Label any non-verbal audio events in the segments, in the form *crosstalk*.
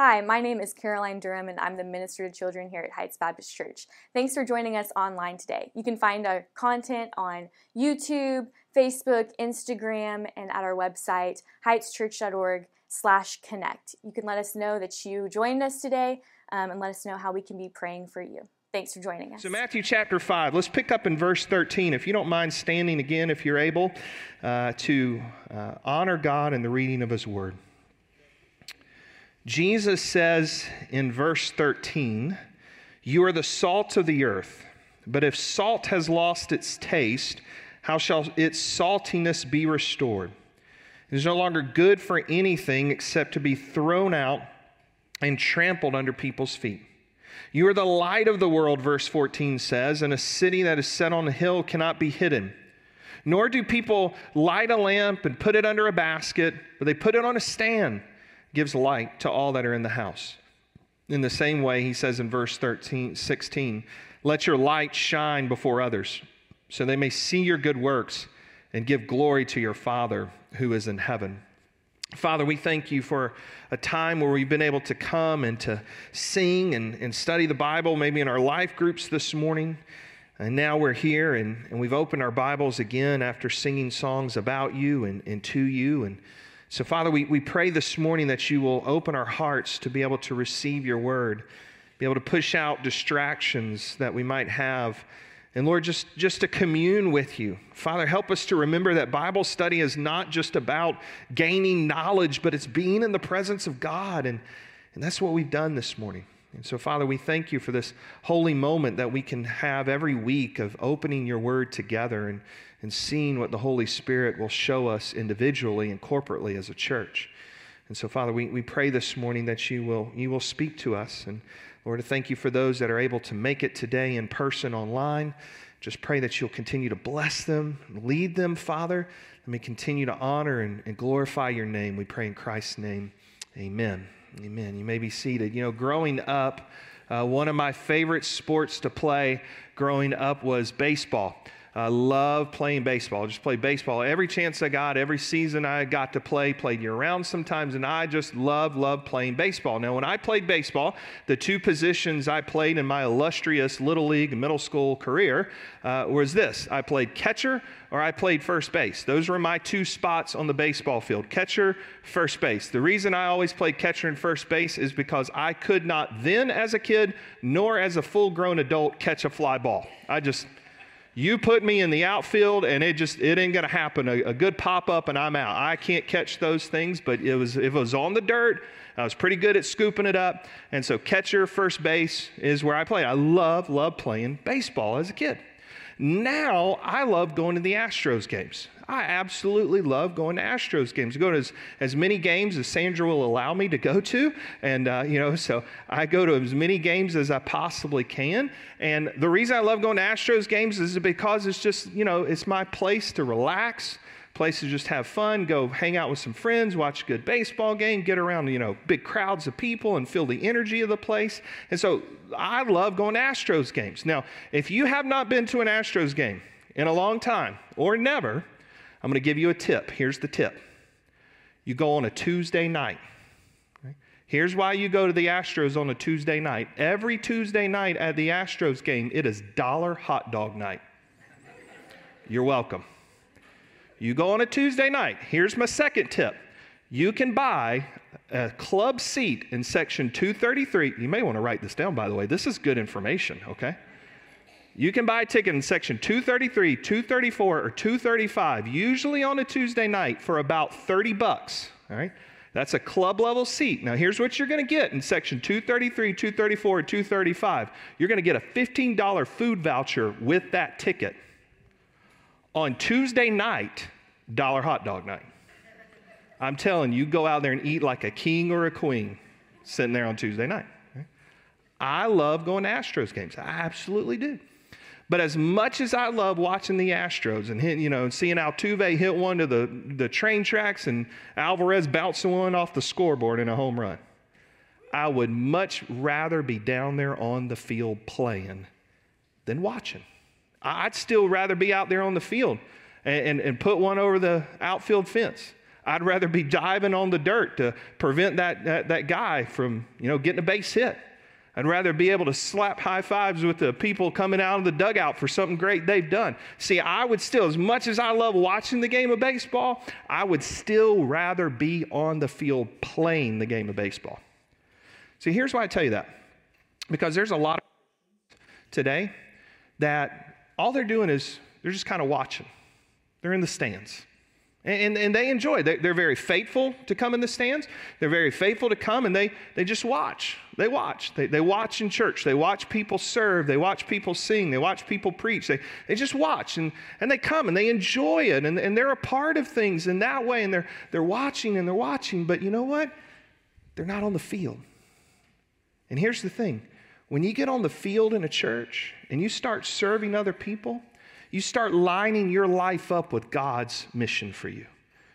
Hi, my name is Caroline Durham, and I'm the Minister to Children here at Heights Baptist Church. Thanks for joining us online today. You can find our content on YouTube, Facebook, Instagram, and at our website, heightschurch.org slash connect. You can let us know that you joined us today um, and let us know how we can be praying for you. Thanks for joining us. So, Matthew chapter 5, let's pick up in verse 13. If you don't mind standing again, if you're able, uh, to uh, honor God in the reading of His Word. Jesus says in verse 13, You are the salt of the earth, but if salt has lost its taste, how shall its saltiness be restored? It is no longer good for anything except to be thrown out and trampled under people's feet. You are the light of the world, verse 14 says, and a city that is set on a hill cannot be hidden. Nor do people light a lamp and put it under a basket, but they put it on a stand gives light to all that are in the house. In the same way, he says in verse 13, 16, let your light shine before others, so they may see your good works and give glory to your Father who is in heaven. Father, we thank you for a time where we've been able to come and to sing and, and study the Bible, maybe in our life groups this morning. And now we're here and, and we've opened our Bibles again after singing songs about you and, and to you. And so, Father, we, we pray this morning that you will open our hearts to be able to receive your word, be able to push out distractions that we might have. And Lord, just, just to commune with you. Father, help us to remember that Bible study is not just about gaining knowledge, but it's being in the presence of God. And, and that's what we've done this morning. And so, Father, we thank you for this holy moment that we can have every week of opening your word together and and seeing what the Holy Spirit will show us individually and corporately as a church. And so, Father, we, we pray this morning that you will, you will speak to us. And Lord, I thank you for those that are able to make it today in person online. Just pray that you'll continue to bless them, lead them, Father. Let me continue to honor and, and glorify your name. We pray in Christ's name. Amen. Amen. You may be seated. You know, growing up, uh, one of my favorite sports to play growing up was baseball. I love playing baseball. I just played baseball every chance I got, every season I got to play, played year round sometimes, and I just love, love playing baseball. Now, when I played baseball, the two positions I played in my illustrious little league middle school career uh, was this I played catcher or I played first base. Those were my two spots on the baseball field catcher, first base. The reason I always played catcher and first base is because I could not then, as a kid, nor as a full grown adult, catch a fly ball. I just, you put me in the outfield and it just it ain't gonna happen. A, a good pop up and I'm out. I can't catch those things, but it was it was on the dirt, I was pretty good at scooping it up. And so catcher, first base is where I play. I love, love playing baseball as a kid. Now I love going to the Astros games. I absolutely love going to Astros games. I go to as, as many games as Sandra will allow me to go to. And, uh, you know, *laughs* so I go to as many games as I possibly can. And the reason I love going to Astros games is because it's just, you know, it's my place to relax place to just have fun, go hang out with some friends, watch a good baseball game, get around, you know, big crowds of people and feel the energy of the place. And so I love going to Astros games. Now, if you have not been to an Astros game in a long time or never, I'm going to give you a tip. Here's the tip you go on a Tuesday night. Here's why you go to the Astros on a Tuesday night. Every Tuesday night at the Astros game, it is dollar hot dog night. You're welcome. You go on a Tuesday night. Here's my second tip. You can buy a club seat in section 233. You may want to write this down, by the way. This is good information, okay? You can buy a ticket in section 233, 234, or 235, usually on a Tuesday night for about 30 bucks. All right? That's a club level seat. Now, here's what you're going to get in section 233, 234, 235. You're going to get a $15 food voucher with that ticket. On Tuesday night, dollar hot dog night. I'm telling you, go out there and eat like a king or a queen sitting there on Tuesday night. I love going to Astros games. I absolutely do. But as much as I love watching the Astros and hit, you know, seeing Altuve hit one to the, the train tracks and Alvarez bouncing one off the scoreboard in a home run, I would much rather be down there on the field playing than watching. I'd still rather be out there on the field and, and, and put one over the outfield fence. I'd rather be diving on the dirt to prevent that, that, that guy from, you know, getting a base hit. I'd rather be able to slap high fives with the people coming out of the dugout for something great they've done. See, I would still, as much as I love watching the game of baseball, I would still rather be on the field playing the game of baseball. See, here's why I tell you that. Because there's a lot of today that all they're doing is they're just kind of watching. They're in the stands. And, and, they enjoy. They, they're very faithful to come in the stands. They're very faithful to come and they, they just watch. They watch. They, they watch in church. They watch people serve. They watch people sing. They watch people preach. They, they just watch and, and they come and they enjoy it and, and they're a part of things in that way and they're, they're watching and they're watching. But you know what? They're not on the field. And here's the thing when you get on the field in a church and you start serving other people, you start lining your life up with God's mission for you.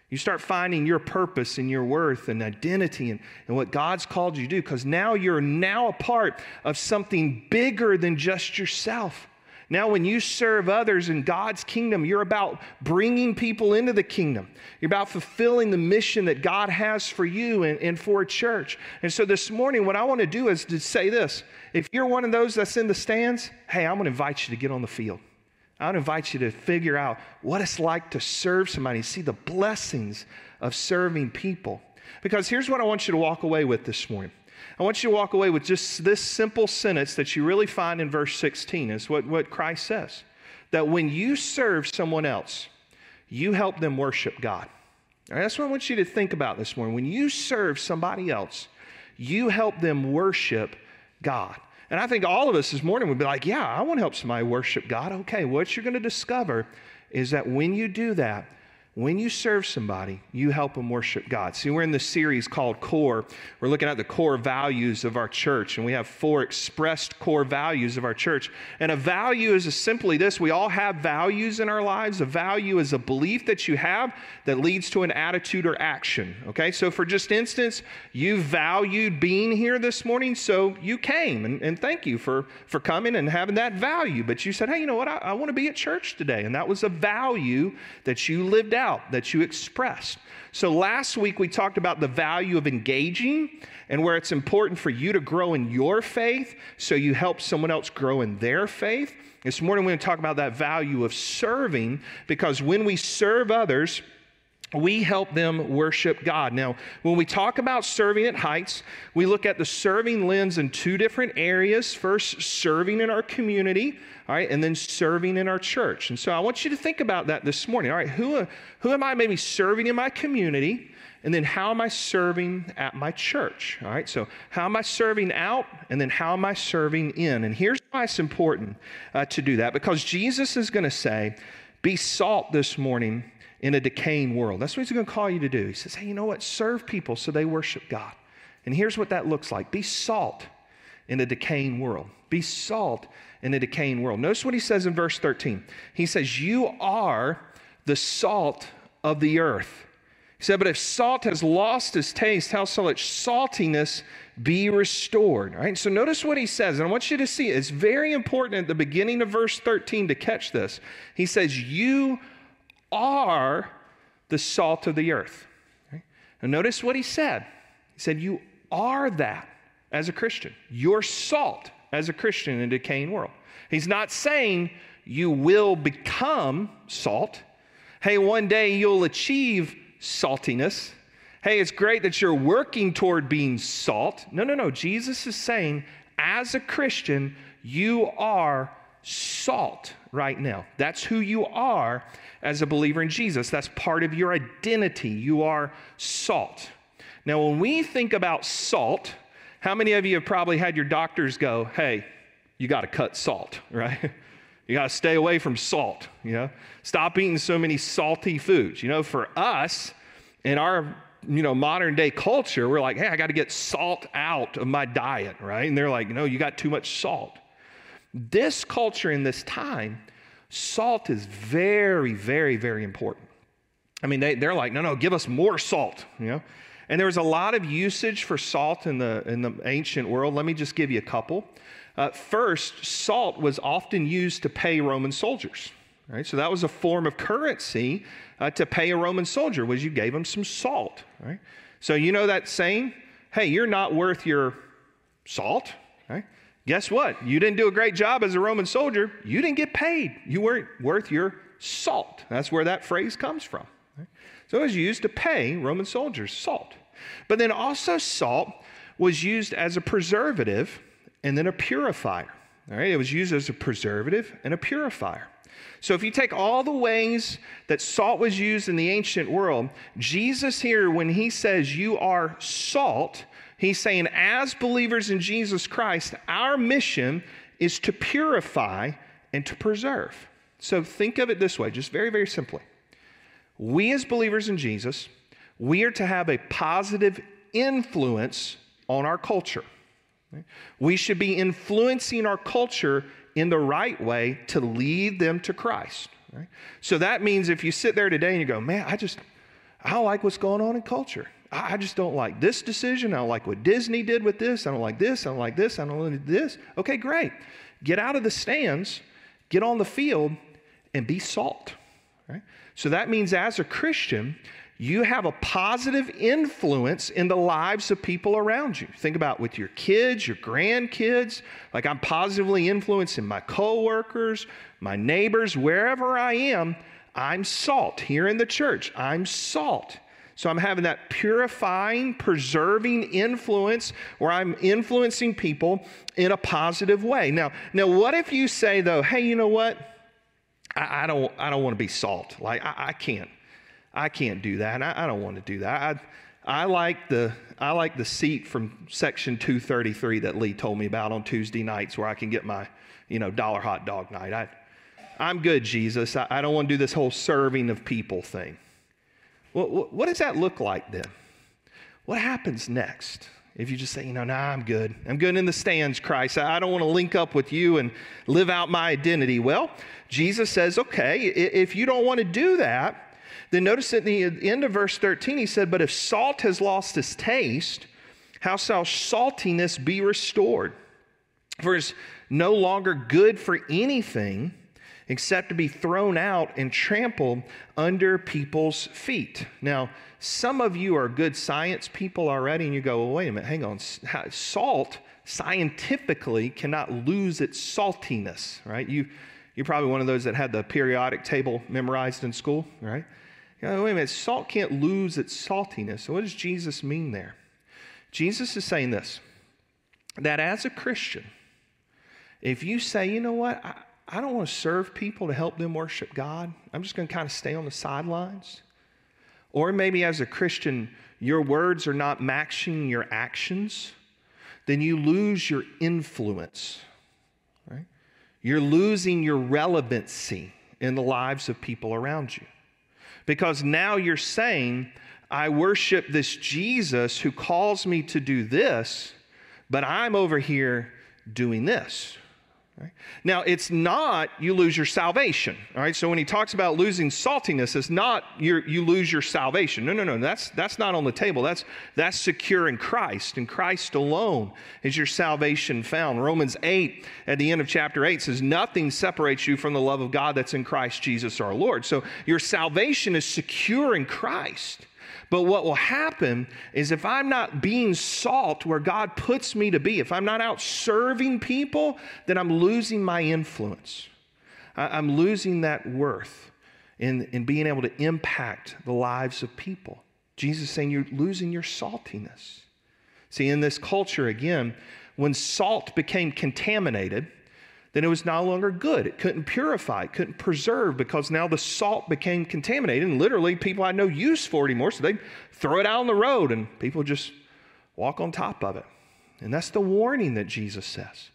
You start finding your purpose and your worth and identity and, and what God's called you to do because now you're now a part of something bigger than just yourself. Now, when you serve others in God's kingdom, you're about bringing people into the kingdom. You're about fulfilling the mission that God has for you and, and for a church. And so this morning, what I want to do is to say this if you're one of those that's in the stands, hey, I'm going to invite you to get on the field. I would invite you to figure out what it's like to serve somebody, see the blessings of serving people. Because here's what I want you to walk away with this morning. I want you to walk away with just this simple sentence that you really find in verse 16 is what, what Christ says. That when you serve someone else, you help them worship God. That's what I want you to think about this morning. When you serve somebody else, you help them worship God. And I think all of us this morning would be like, yeah, I want to help somebody worship God. Okay, what you're going to discover is that when you do that, when you serve somebody, you help them worship God. See, we're in this series called Core. We're looking at the core values of our church, and we have four expressed core values of our church. And a value is simply this we all have values in our lives. A value is a belief that you have that leads to an attitude or action. Okay, so for just instance, you valued being here this morning, so you came, and, and thank you for, for coming and having that value. But you said, hey, you know what? I, I want to be at church today. And that was a value that you lived out that you expressed. So last week we talked about the value of engaging and where it's important for you to grow in your faith so you help someone else grow in their faith. This morning we're going to talk about that value of serving because when we serve others, we help them worship God. Now, when we talk about serving at Heights, we look at the serving lens in two different areas. First, serving in our community, all right, and then serving in our church. And so I want you to think about that this morning. All right, who, who am I maybe serving in my community? And then how am I serving at my church? All right, so how am I serving out? And then how am I serving in? And here's why it's important uh, to do that because Jesus is going to say, Be salt this morning in a decaying world. That's what he's going to call you to do. He says, hey, you know what? Serve people so they worship God. And here's what that looks like be salt in a decaying world. Be salt in a decaying world. Notice what he says in verse 13. He says, You are the salt of the earth. He said, But if salt has lost its taste, how shall its saltiness be restored? All right, so notice what he says, and I want you to see it. It's very important at the beginning of verse 13 to catch this. He says, You are the salt of the earth. Now, notice what he said. He said, You are that as a Christian. You're salt as a Christian in a decaying world. He's not saying you will become salt. Hey, one day you'll achieve saltiness. Hey, it's great that you're working toward being salt. No, no, no. Jesus is saying, as a Christian, you are salt right now. That's who you are as a believer in Jesus. That's part of your identity. You are salt. Now, when we think about salt, how many of you have probably had your doctors go, hey, you got to cut salt, *laughs* right? You got to stay away from salt, you know? Stop eating so many salty foods. You know, for us in our you know modern day culture, we're like, hey, I got to get salt out of my diet, right? And they're like, no, you got too much salt. This culture in this time, salt is very, very, very important. I mean, they, they're like, no, no, give us more salt, you know? And there was a lot of usage for salt in the, in the ancient world. Let me just give you a couple. Uh, first, salt was often used to pay Roman soldiers. Right? So that was a form of currency uh, to pay a Roman soldier was you gave him some salt. Right? So you know that saying, hey, you're not worth your salt. Right? Guess what? You didn't do a great job as a Roman soldier. You didn't get paid. You weren't worth your salt. That's where that phrase comes from. So it was used to pay Roman soldiers salt. But then also, salt was used as a preservative and then a purifier. All right, it was used as a preservative and a purifier. So, if you take all the ways that salt was used in the ancient world, Jesus here, when he says you are salt, he's saying, as believers in Jesus Christ, our mission is to purify and to preserve. So, think of it this way, just very, very simply. We, as believers in Jesus, we are to have a positive influence on our culture. We should be influencing our culture in the right way to lead them to Christ. Right? So that means if you sit there today and you go, man, I just, I don't like what's going on in culture. I just don't like this decision. I don't like what Disney did with this. I don't like this. I don't like this. I don't like this. Okay, great. Get out of the stands, get on the field, and be salt. Right? So that means as a Christian, you have a positive influence in the lives of people around you. Think about with your kids, your grandkids. Like I'm positively influencing my coworkers, my neighbors, wherever I am. I'm salt here in the church. I'm salt. So I'm having that purifying, preserving influence where I'm influencing people in a positive way. Now, now what if you say though, hey, you know what? I, I don't I don't want to be salt. Like I, I can't. I can't do that. I, I don't want to do that. I, I like the I like the seat from section 233 that Lee told me about on Tuesday nights where I can get my, you know, dollar hot dog night. I, I'm good, Jesus. I, I don't want to do this whole serving of people thing. What, what does that look like then? What happens next? If you just say, you know, nah, I'm good. I'm good in the stands, Christ. I don't want to link up with you and live out my identity. Well, Jesus says, okay, if you don't want to do that, then notice at the end of verse 13, he said, But if salt has lost its taste, how shall saltiness be restored? For it's no longer good for anything except to be thrown out and trampled under people's feet. Now, some of you are good science people already, and you go, well, wait a minute, hang on. Salt scientifically cannot lose its saltiness, right? You, you're probably one of those that had the periodic table memorized in school, right? You wait a minute, salt can't lose its saltiness. So, what does Jesus mean there? Jesus is saying this that as a Christian, if you say, you know what, I, I don't want to serve people to help them worship God, I'm just going to kind of stay on the sidelines. Or maybe as a Christian, your words are not matching your actions, then you lose your influence, right? You're losing your relevancy in the lives of people around you. Because now you're saying, I worship this Jesus who calls me to do this, but I'm over here doing this. Right? Now, it's not you lose your salvation. All right. So when he talks about losing saltiness, it's not you you lose your salvation. No, no, no. That's that's not on the table. That's that's secure in Christ. In Christ alone is your salvation found. Romans 8 at the end of chapter 8 says, Nothing separates you from the love of God that's in Christ Jesus our Lord. So your salvation is secure in Christ. But what will happen is if I'm not being salt where God puts me to be, if I'm not out serving people, then I'm losing my influence. I'm losing that worth in, in being able to impact the lives of people. Jesus saying you're losing your saltiness. See, in this culture, again, when salt became contaminated, then it was no longer good. It couldn't purify, it couldn't preserve because now the salt became contaminated. And literally, people had no use for it anymore. So they throw it out on the road and people just walk on top of it. And that's the warning that Jesus says.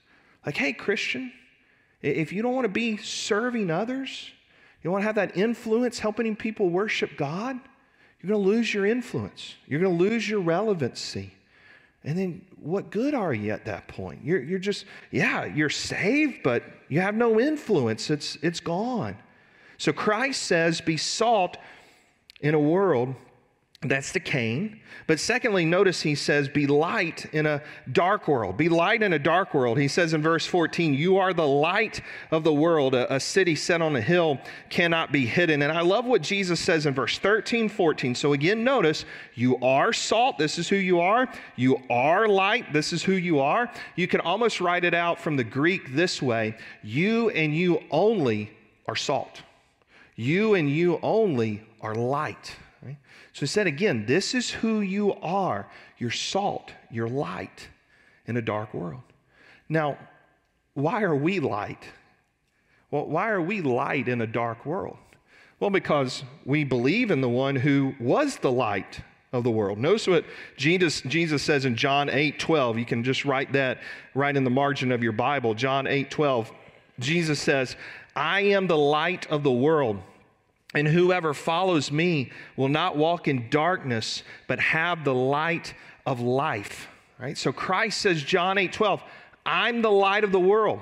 Like, hey, Christian, if you don't want to be serving others, you want to have that influence helping people worship God, you're going to lose your influence. You're going to lose your relevancy. And then what good are you at that point? You're, you're just, yeah, you're saved, but you have no influence. It's, it's gone. So Christ says, be salt in a world That's the Cain. But secondly, notice he says, Be light in a dark world. Be light in a dark world. He says in verse 14, You are the light of the world. A, a, city set on a hill cannot be hidden. And I love what Jesus says in verse 13, 14. So again, notice, You are salt. This is who you are. You are light. This is who you are. You can almost write it out from the Greek this way You and you only are salt. You and you only are light. So he said again, this is who you are. You're salt, you're light in a dark world. Now, why are we light? Well, why are we light in a dark world? Well, because we believe in the one who was the light of the world. Notice what Jesus, Jesus says in John 8 12. You can just write that right in the margin of your Bible. John 8 12. Jesus says, I am the light of the world. And whoever follows me will not walk in darkness, but have the light of life. Right? So Christ says, John 8 12, I'm the light of the world.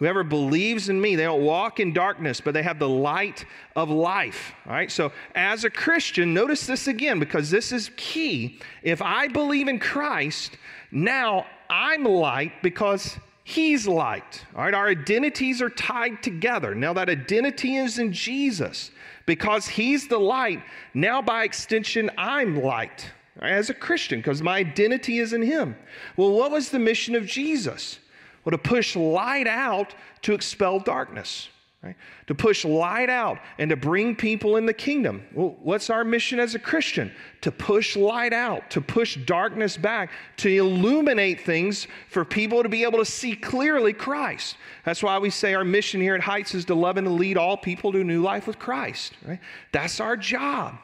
Whoever believes in me, they don't walk in darkness, but they have the light of life. All right. So, as a Christian, notice this again because this is key. If I believe in Christ, now I'm light because He's light. All right. Our identities are tied together. Now, that identity is in Jesus. Because he's the light, now by extension, I'm light as a Christian because my identity is in him. Well, what was the mission of Jesus? Well, to push light out to expel darkness. Right? To push light out and to bring people in the kingdom. Well, what's our mission as a Christian? To push light out, to push darkness back, to illuminate things for people to be able to see clearly Christ. That's why we say our mission here at Heights is to love and to lead all people to new life with Christ. Right? That's our job.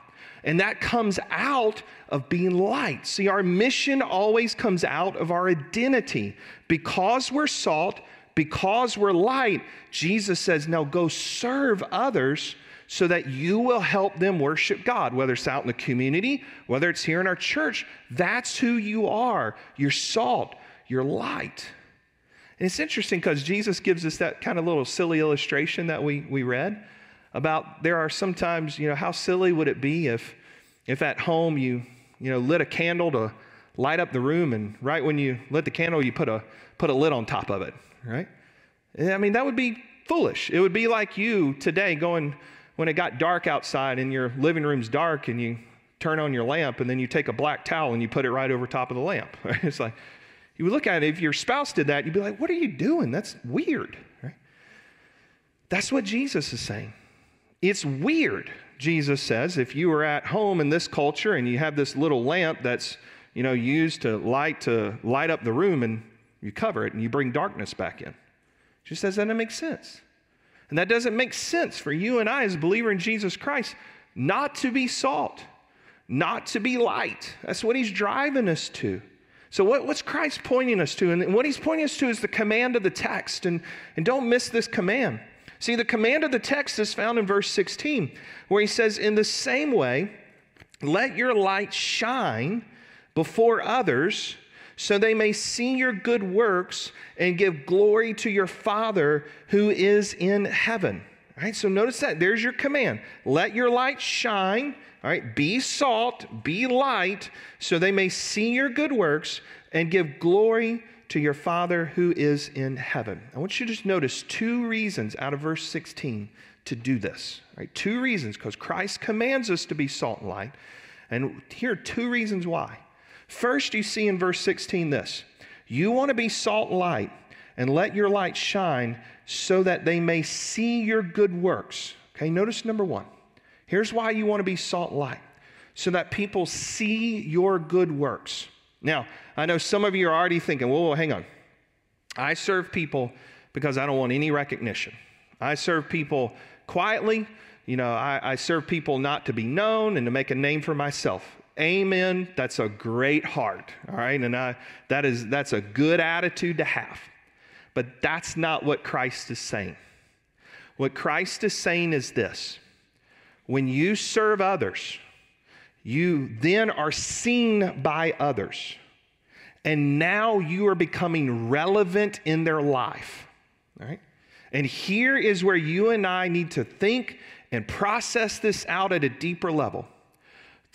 And that comes out of being light. See, our mission always comes out of our identity. Because we're salt, because we're light, Jesus says, now go serve others so that you will help them worship God, whether it's out in the community, whether it's here in our church. That's who you are. You're salt, you're light. And it's interesting because Jesus gives us that kind of little silly illustration that we, we read about there are sometimes, you know, how silly would it be if, if at home you, you know, lit a candle to light up the room and right when you lit the candle, you put a, put a lid on top of it right? I mean, that would be foolish. It would be like you today going, when it got dark outside and your living room's dark and you turn on your lamp and then you take a black towel and you put it right over top of the lamp. Right? *laughs* It's like, you would look at it, if your spouse did that, you'd be like, what are you doing? That's weird. Right? That's what Jesus is saying. It's weird, Jesus says, if you were at home in this culture and you have this little lamp that's, you know, used to light to light up the room and you cover it and you bring darkness back in. She says that doesn't make sense. And that doesn't make sense for you and I as a believer in Jesus Christ not to be salt, not to be light. That's what he's driving us to. So, what, what's Christ pointing us to? And what he's pointing us to is the command of the text. And, and don't miss this command. See, the command of the text is found in verse 16, where he says, In the same way, let your light shine before others so they may see your good works and give glory to your Father who is in heaven. All right, so notice that. There's your command. Let your light shine. All right, be salt, be light, so they may see your good works and give glory to your Father who is in heaven. I want you to just notice two reasons out of verse 16 to do this. Right, two reasons, because Christ commands us to be salt and light. And here are two reasons why. First, you see in verse 16 this you want to be salt and light, and let your light shine so that they may see your good works. Okay, notice number one. Here's why you want to be salt and light so that people see your good works. Now, I know some of you are already thinking, whoa, whoa, hang on. I serve people because I don't want any recognition. I serve people quietly. You know, I, I serve people not to be known and to make a name for myself. Amen. That's a great heart. All right. And I, that is, that's a good attitude to have. But that's not what Christ is saying. What Christ is saying is this when you serve others, you then are seen by others. And now you are becoming relevant in their life. All right? And here is where you and I need to think and process this out at a deeper level.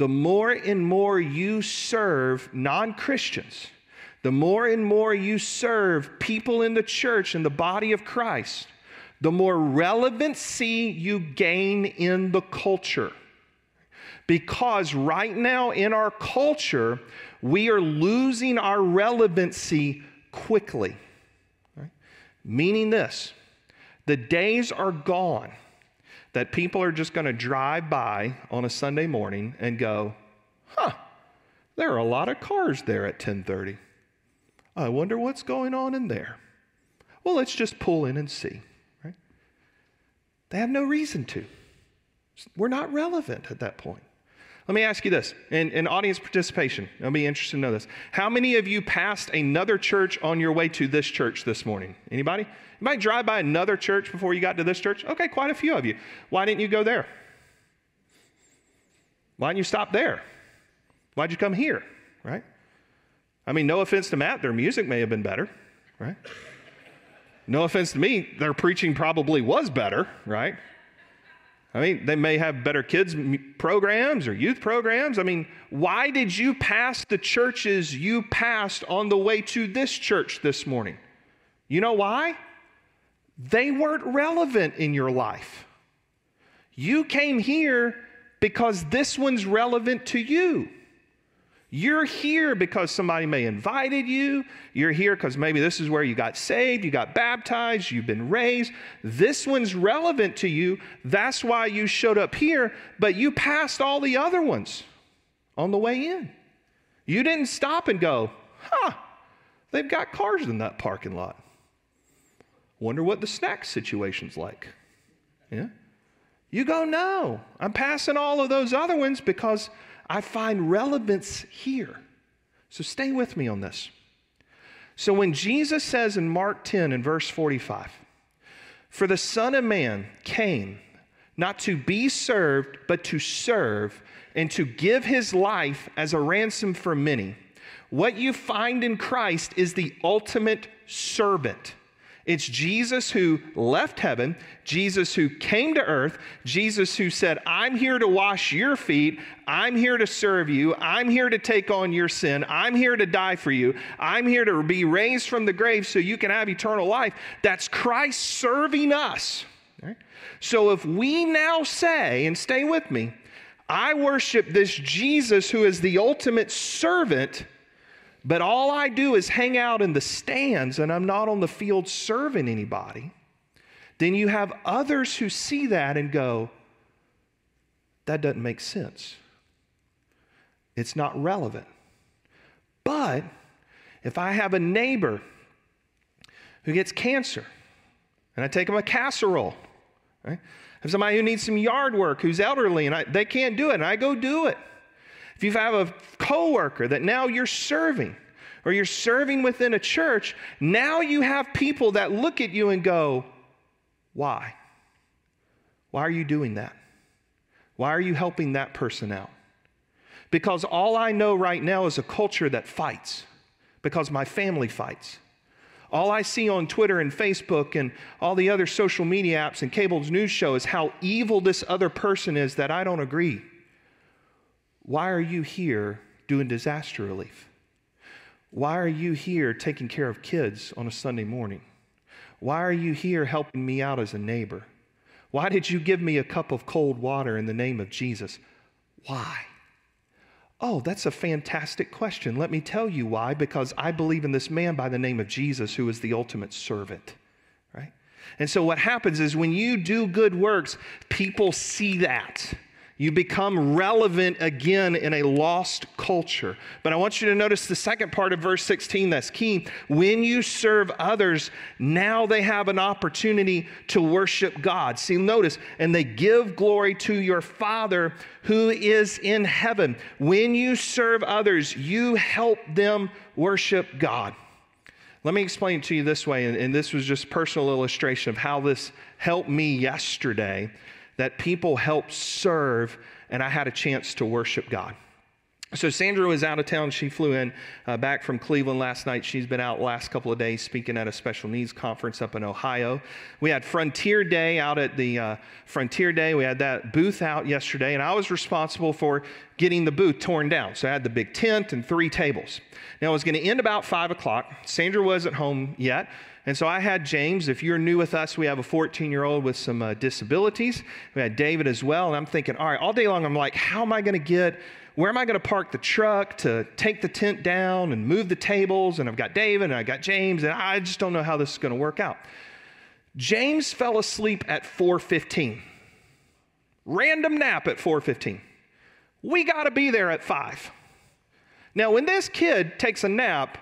The more and more you serve non Christians, the more and more you serve people in the church and the body of Christ, the more relevancy you gain in the culture. Because right now in our culture, we are losing our relevancy quickly. Right? Meaning this the days are gone that people are just going to drive by on a Sunday morning and go, huh, there are a lot of cars there at 1030. I wonder what's going on in there. Well, let's just pull in and see. Right? They have no reason to. We're not relevant at that point. Let me ask you this, in, in audience participation, I'll be interested to know this. How many of you passed another church on your way to this church this morning? Anybody? You might drive by another church before you got to this church? Okay, quite a few of you. Why didn't you go there? Why didn't you stop there? Why'd you come here? Right? I mean, no offense to Matt, their music may have been better, right? No offense to me, their preaching probably was better, right? I mean, they may have better kids programs or youth programs. I mean, why did you pass the churches you passed on the way to this church this morning? You know why? They weren't relevant in your life. You came here because this one's relevant to you. You're here because somebody may invited you. You're here because maybe this is where you got saved, you got baptized, you've been raised. This one's relevant to you. That's why you showed up here, but you passed all the other ones on the way in. You didn't stop and go, huh, they've got cars in that parking lot. Wonder what the snack situation's like. Yeah? You go, no, I'm passing all of those other ones because I find relevance here. So stay with me on this. So when Jesus says in Mark 10 and verse 45, For the Son of Man came not to be served, but to serve and to give his life as a ransom for many. What you find in Christ is the ultimate servant. It's Jesus who left heaven, Jesus who came to earth, Jesus who said, I'm here to wash your feet, I'm here to serve you, I'm here to take on your sin, I'm here to die for you, I'm here to be raised from the grave so you can have eternal life. That's Christ serving us. So if we now say, and stay with me, I worship this Jesus who is the ultimate servant but all I do is hang out in the stands and I'm not on the field serving anybody, then you have others who see that and go, that doesn't make sense. It's not relevant. But if I have a neighbor who gets cancer and I take them a casserole, right? If somebody who needs some yard work who's elderly and I, they can't do it and I go do it. If you have a coworker that now you're serving, or you're serving within a church, now you have people that look at you and go, Why? Why are you doing that? Why are you helping that person out? Because all I know right now is a culture that fights, because my family fights. All I see on Twitter and Facebook and all the other social media apps and cable news show is how evil this other person is that I don't agree. Why are you here doing disaster relief? Why are you here taking care of kids on a Sunday morning? Why are you here helping me out as a neighbor? Why did you give me a cup of cold water in the name of Jesus? Why? Oh, that's a fantastic question. Let me tell you why. Because I believe in this man by the name of Jesus who is the ultimate servant, right? And so what happens is when you do good works, people see that. You become relevant again in a lost culture. But I want you to notice the second part of verse 16 that's key. When you serve others, now they have an opportunity to worship God. See, notice, and they give glory to your Father who is in heaven. When you serve others, you help them worship God. Let me explain it to you this way, and, and this was just personal illustration of how this helped me yesterday that people helped serve, and I had a chance to worship God. So Sandra was out of town. She flew in uh, back from Cleveland last night. She's been out last couple of days speaking at a special needs conference up in Ohio. We had Frontier Day out at the uh, Frontier Day. We had that booth out yesterday, and I was responsible for getting the booth torn down. So I had the big tent and three tables. Now it was going to end about five o'clock. Sandra wasn't home yet. And so I had James. If you're new with us, we have a 14 year old with some uh, disabilities. We had David as well. And I'm thinking, all right, all day long, I'm like, how am I going to get where am I going to park the truck to take the tent down and move the tables? And I've got David and I got James, and I just don't know how this is going to work out. James fell asleep at 4:15. Random nap at 4:15. We got to be there at 5. Now, when this kid takes a nap,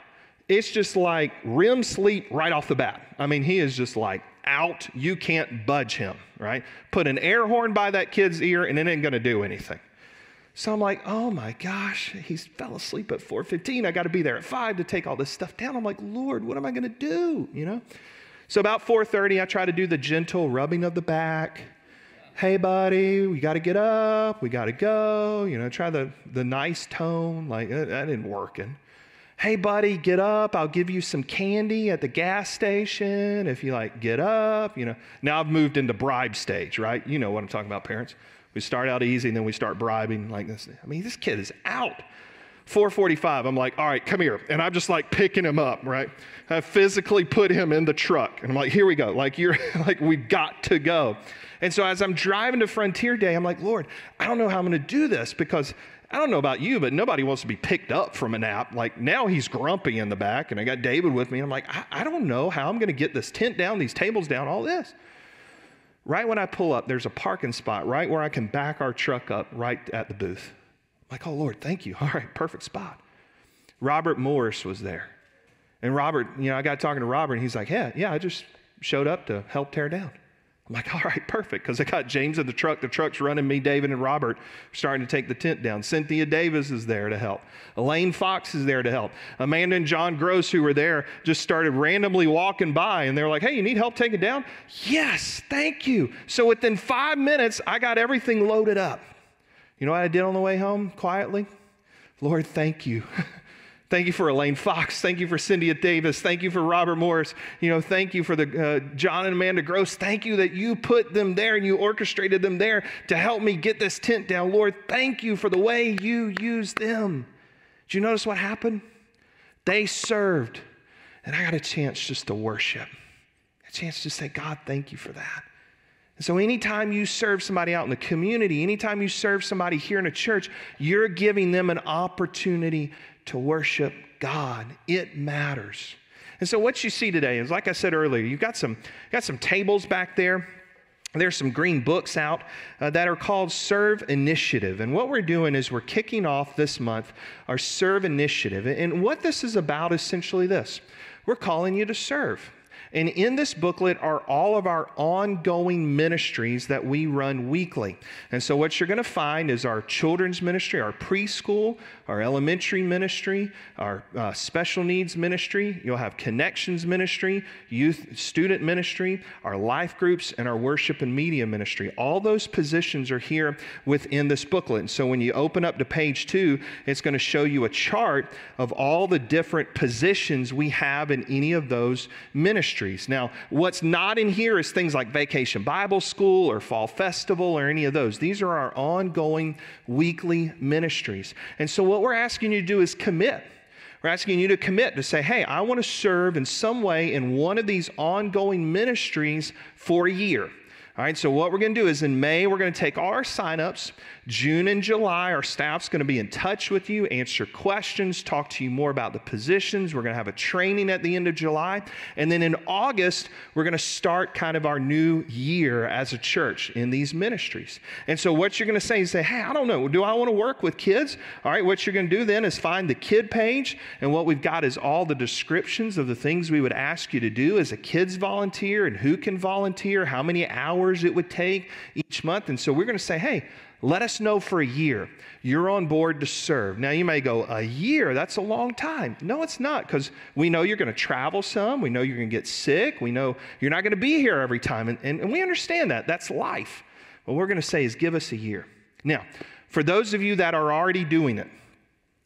it's just like REM sleep right off the bat. I mean, he is just like out. You can't budge him, right? Put an air horn by that kid's ear and it ain't to do anything. So I'm like, oh my gosh, he fell asleep at 4:15. I got to be there at 5 to take all this stuff down. I'm like, Lord, what am I to do? You know? So about 4:30, I try to do the gentle rubbing of the back. Hey, buddy, we got to get up. We got to go. You know, try the, the nice tone. Like, uh, that, that didn't working. Hey, buddy, get up. I'll give you some candy at the gas station if you like get up. You know, now I've moved into bribe stage, right? You know what I'm talking about, parents. We start out easy and then we start bribing like this. I mean, this kid is out. 445, I'm like, all right, come here. And I'm just like picking him up, right? I physically put him in the truck. And I'm like, here we go. Like, you're *laughs* like, we've got to go. And so as I'm driving to Frontier Day, I'm like, Lord, I don't know how I'm going to do this because I don't know about you, but nobody wants to be picked up from a nap. Like now he's grumpy in the back, and I got David with me. I'm like, I, I don't know how I'm going to get this tent down, these tables down, all this. Right when I pull up, there's a parking spot right where I can back our truck up right at the booth. I'm like, oh Lord, thank you. *laughs* All right, perfect spot. Robert Morris was there. And Robert, you know, I got talking to Robert, and he's like, yeah, yeah, I just showed up to help tear down. I'm like, *laughs* all right, perfect, because I got James in the truck. The truck's running me, David, and Robert starting to take the tent down. Cynthia Davis is there to help. Elaine Fox is there to help. Amanda and John Gross, who were there, just started randomly walking by, and they're like, hey, you need help taking down? Yes, thank you. So within five minutes, I got everything loaded up. You know what I did on the way home quietly? Lord, thank you. *laughs* Thank you for Elaine Fox. Thank you for Cynthia Davis. Thank you for Robert Morris. You know, thank you for the uh, John and Amanda Gross. Thank you that you put them there and you orchestrated them there to help me get this tent down. Lord, thank you for the way you used them. Did you notice what happened? They served, and I got a chance just to worship. A chance to say, God, thank you for that. So, anytime you serve somebody out in the community, anytime you serve somebody here in a church, you're giving them an opportunity to worship God. It matters. And so what you see today is, like I said earlier, you've got some, got some tables back there. There's some green books out uh, that are called Serve Initiative. And what we're doing is we're kicking off this month our Serve Initiative. And what this is about essentially this we're calling you to serve. And in this booklet are all of our ongoing ministries that we run weekly. And so, what you're going to find is our children's ministry, our preschool, our elementary ministry, our uh, special needs ministry. You'll have connections ministry, youth student ministry, our life groups, and our worship and media ministry. All those positions are here within this booklet. And so, when you open up to page two, it's going to show you a chart of all the different positions we have in any of those ministries ministries. Now, what's not in here is things like Vacation Bible School or Fall Festival or any of those. These are our ongoing weekly ministries. And so, what we're asking you to do is commit. We're asking you to commit to say, hey, I want to serve in some way in one of these ongoing ministries for a year. All right, so what we're going to do is in May, we're going to take our signups June and July, our staff's going to be in touch with you, answer questions, talk to you more about the positions. We're going to have a training at the end of July. And then in August, we're going to start kind of our new year as a church in these ministries. And so, what you're going to say is, say, hey, I don't know, do I want to work with kids? All right, what you're going to do then is find the kid page. And what we've got is all the descriptions of the things we would ask you to do as a kids volunteer and who can volunteer, how many hours it would take each month. And so, we're going to say, hey, let us know for a year you're on board to serve. Now, you may go, a year? That's a long time. No, it's not, because we know you're going to travel some. We know you're going to get sick. We know you're not going to be here every time. And, and, and we understand that. That's life. What we're going to say is give us a year. Now, for those of you that are already doing it,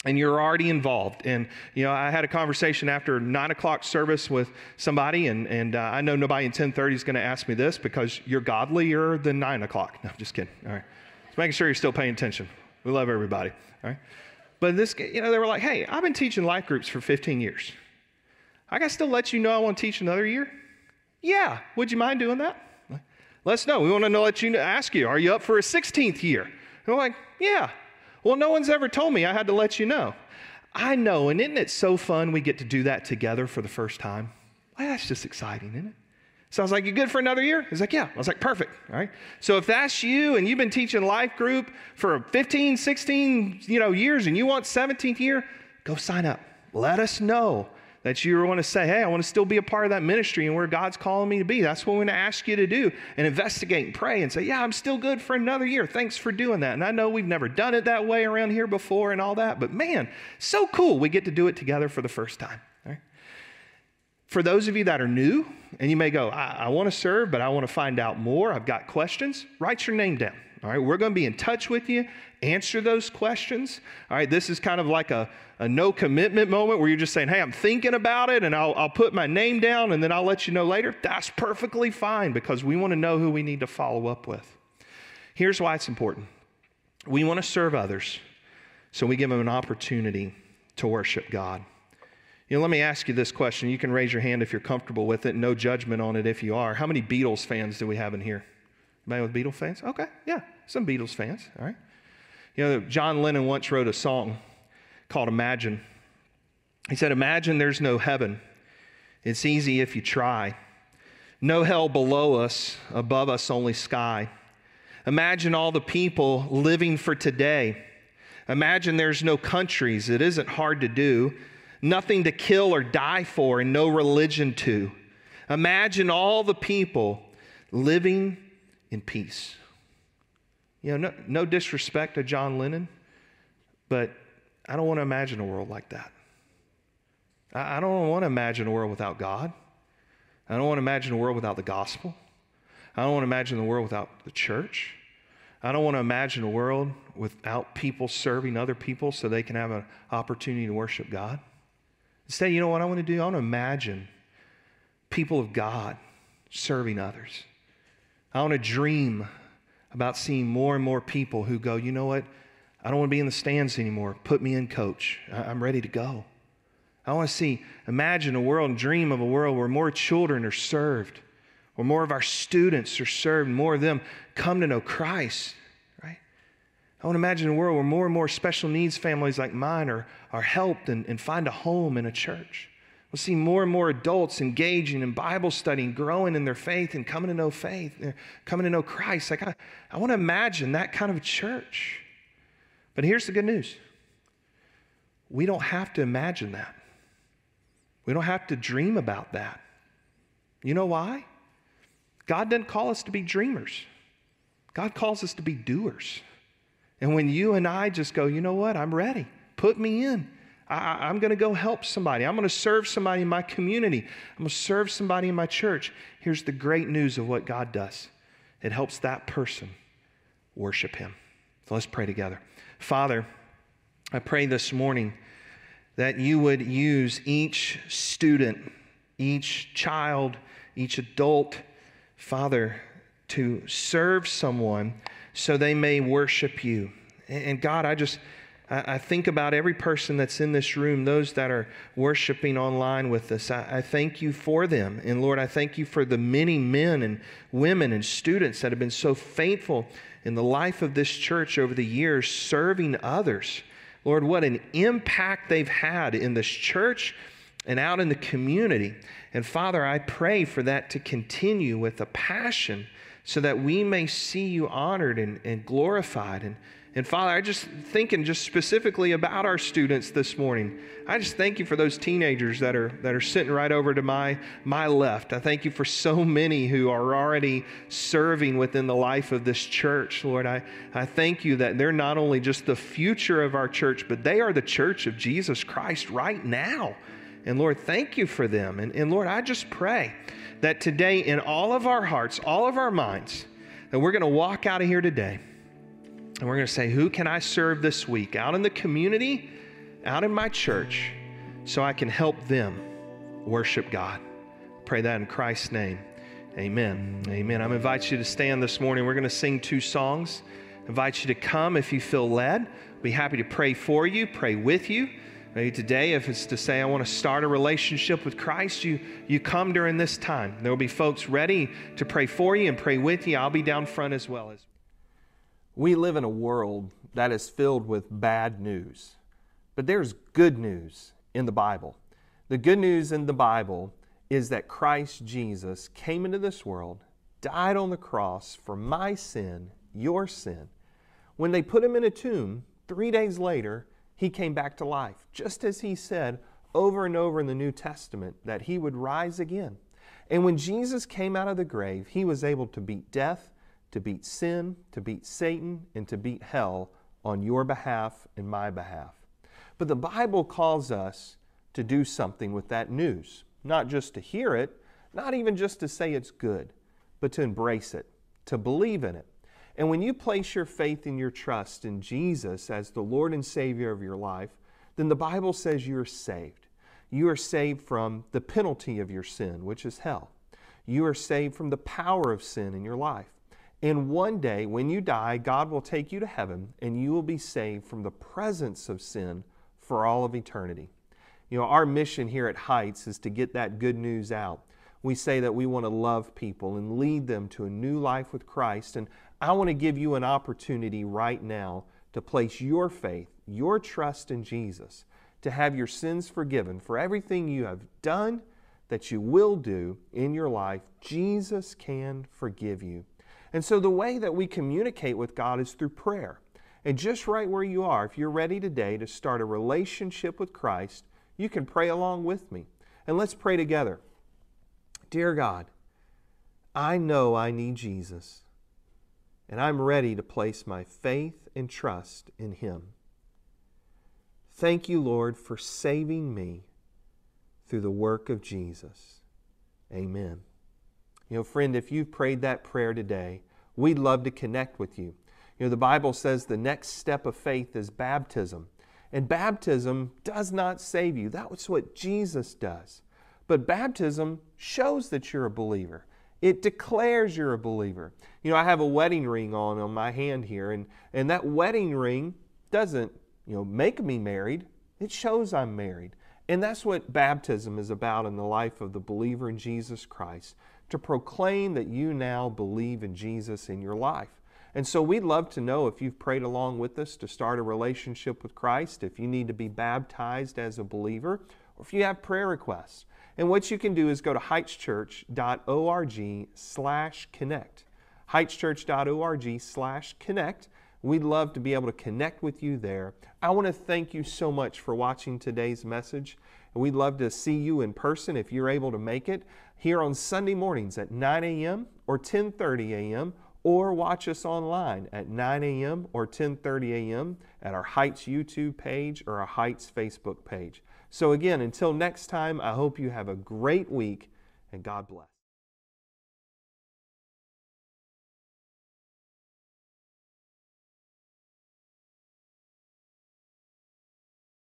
and you're already involved. And, you know, I had a conversation after nine o'clock service with somebody, and, and uh, I know nobody in 1030 is going to ask me this because you're godlier than nine o'clock. No, just kidding. All right. Just making sure you're still paying attention. We love everybody. All right. But this, you know, they were like, hey, I've been teaching life groups for 15 years. I to still let you know I want to teach another year? Yeah. Would you mind doing that? Let us know. We want to know, let you know, ask you, are you up for a 16th year? And we're like, yeah. Well, no one's ever told me. I had to let you know. I know, and isn't it so fun we get to do that together for the first time? Well, that's just exciting, isn't it? So I was like, You good for another year? He's like, Yeah. I was like, Perfect. All right. So if that's you and you've been teaching life group for 15, 16 you know, years and you want 17th year, go sign up. Let us know that you want to say, hey, I want to still be a part of that ministry and where God's calling me to be. That's what we're going to ask you to do and investigate and pray and say, yeah, I'm still good for another year. Thanks for doing that. And I know we've never done it that way around here before and all that, but man, so cool. We get to do it together for the first time. For those of you that are new, and you may go, I, I want to serve, but I want to find out more. I've got questions. Write your name down. All right, we're going to be in touch with you, answer those questions. All right, this is kind of like a, a no commitment moment where you're just saying, hey, I'm thinking about it and I'll, I'll put my name down and then I'll let you know later. That's perfectly fine because we want to know who we need to follow up with. Here's why it's important we want to serve others, so we give them an opportunity to worship God. You know, let me ask you this question. You can raise your hand if you're comfortable with it, no judgment on it if you are. How many Beatles fans do we have in here? Anybody with Beatles fans? Okay, yeah, some Beatles fans, all right. You know, John Lennon once wrote a song called Imagine. He said, Imagine there's no heaven. It's easy if you try. No hell below us, above us only sky. Imagine all the people living for today. Imagine there's no countries. It isn't hard to do. Nothing to kill or die for, and no religion to. Imagine all the people living in peace. You know, no, no disrespect to John Lennon, but I don't want to imagine a world like that. I, I don't want to imagine a world without God. I don't want to imagine a world without the gospel. I don't want to imagine the world without the church. I don't want to imagine a world without people serving other people so they can have an opportunity to worship God. Instead, you know what I want to do? I want to imagine people of God serving others. I want to dream about seeing more and more people who go, you know what? I don't want to be in the stands anymore. Put me in, coach. I'm ready to go. I want to see, imagine a world and dream of a world where more children are served, where more of our students are served, more of them come to know Christ? I want to imagine a world where more and more special needs families like mine are, are helped and, and find a home in a church. We'll see more and more adults engaging in Bible study growing in their faith and coming to know faith, uh, coming to know Christ. Like I, I want to imagine that kind of church. But here's the good news we don't have to imagine that. We don't have to dream about that. You know why? God didn't call us to be dreamers, God calls us to be doers. And when you and I just go, you know what, I'm ready, put me in. I, am going to go help somebody. I'm going to serve somebody in my community. I'm going to serve somebody in my church. Here's the great news of what God does it helps that person worship Him. So let's pray together. Father, I pray this morning that you would use each student, each child, each adult, Father, to serve someone so they may worship you. And God, I just I, think about every person that's in this room, those that are worshiping online with us. I, I thank you for them. And Lord, I thank you for the many men and women and students that have been so faithful in the life of this church over the years, serving others. Lord, what an impact they've had in this church and out in the community. And Father, I pray for that to continue with a passion so that we may see you honored and, and glorified. And and Father, I just thinking just specifically about our students this morning. I just thank you for those teenagers that are that are sitting right over to my my left. I thank you for so many who are already serving within the life of this church. Lord, I, I thank you that they're not only just the future of our church, but they are the church of Jesus Christ right now. And Lord, thank you for them. And, and Lord, I just pray that today in all of our hearts, all of our minds, that we're going to walk out of here today and we're going to say, Who can I serve this week? Out in the community out in my church so I can help them worship God. Pray that in Christ's name. Amen. Amen. I'm invite you to stand this morning. We're going to sing two songs. I invite you to come if you feel led. Be happy to pray for you, pray with you. Maybe today, if it's to say, I want to start a relationship with Christ, you, you come during this time. There will be folks ready to pray for you and pray with you. I'll be down front as well. as We live in a world that is filled with bad news, but there's good news in the Bible. The good news in the Bible is that Christ Jesus came into this world, died on the cross for my sin, your sin. When they put him in a tomb, three days later, he came back to life, just as he said over and over in the New Testament that he would rise again. And when Jesus came out of the grave, he was able to beat death, to beat sin, to beat Satan, and to beat hell on your behalf and my behalf. But the Bible calls us to do something with that news, not just to hear it, not even just to say it's good, but to embrace it, to believe in it. And when you place your faith and your trust in Jesus as the Lord and Savior of your life, then the Bible says you are saved. You are saved from the penalty of your sin, which is hell. You are saved from the power of sin in your life. And one day, when you die, God will take you to heaven and you will be saved from the presence of sin for all of eternity. You know, our mission here at Heights is to get that good news out. We say that we want to love people and lead them to a new life with Christ. And I want to give you an opportunity right now to place your faith, your trust in Jesus, to have your sins forgiven for everything you have done, that you will do in your life. Jesus can forgive you. And so the way that we communicate with God is through prayer. And just right where you are, if you're ready today to start a relationship with Christ, you can pray along with me. And let's pray together. Dear God, I know I need Jesus, and I'm ready to place my faith and trust in Him. Thank you, Lord, for saving me through the work of Jesus. Amen. You know, friend, if you've prayed that prayer today, we'd love to connect with you. You know, the Bible says the next step of faith is baptism. And baptism does not save you. That's what Jesus does. But baptism shows that you're a believer. It declares you're a believer. You know, I have a wedding ring on on my hand here, and, and that wedding ring doesn't, you know, make me married. It shows I'm married. And that's what baptism is about in the life of the believer in Jesus Christ to proclaim that you now believe in Jesus in your life. And so we'd love to know if you've prayed along with us to start a relationship with Christ, if you need to be baptized as a believer, or if you have prayer requests. And what you can do is go to heightschurch.org slash connect. heightschurch.org slash connect. We'd love to be able to connect with you there. I want to thank you so much for watching today's message. And we'd love to see you in person if you're able to make it here on Sunday mornings at 9 a.m. or 10:30 a.m. or watch us online at 9 a.m. or 10:30 a.m. at our Heights YouTube page or our Heights Facebook page. So again, until next time, I hope you have a great week and God bless.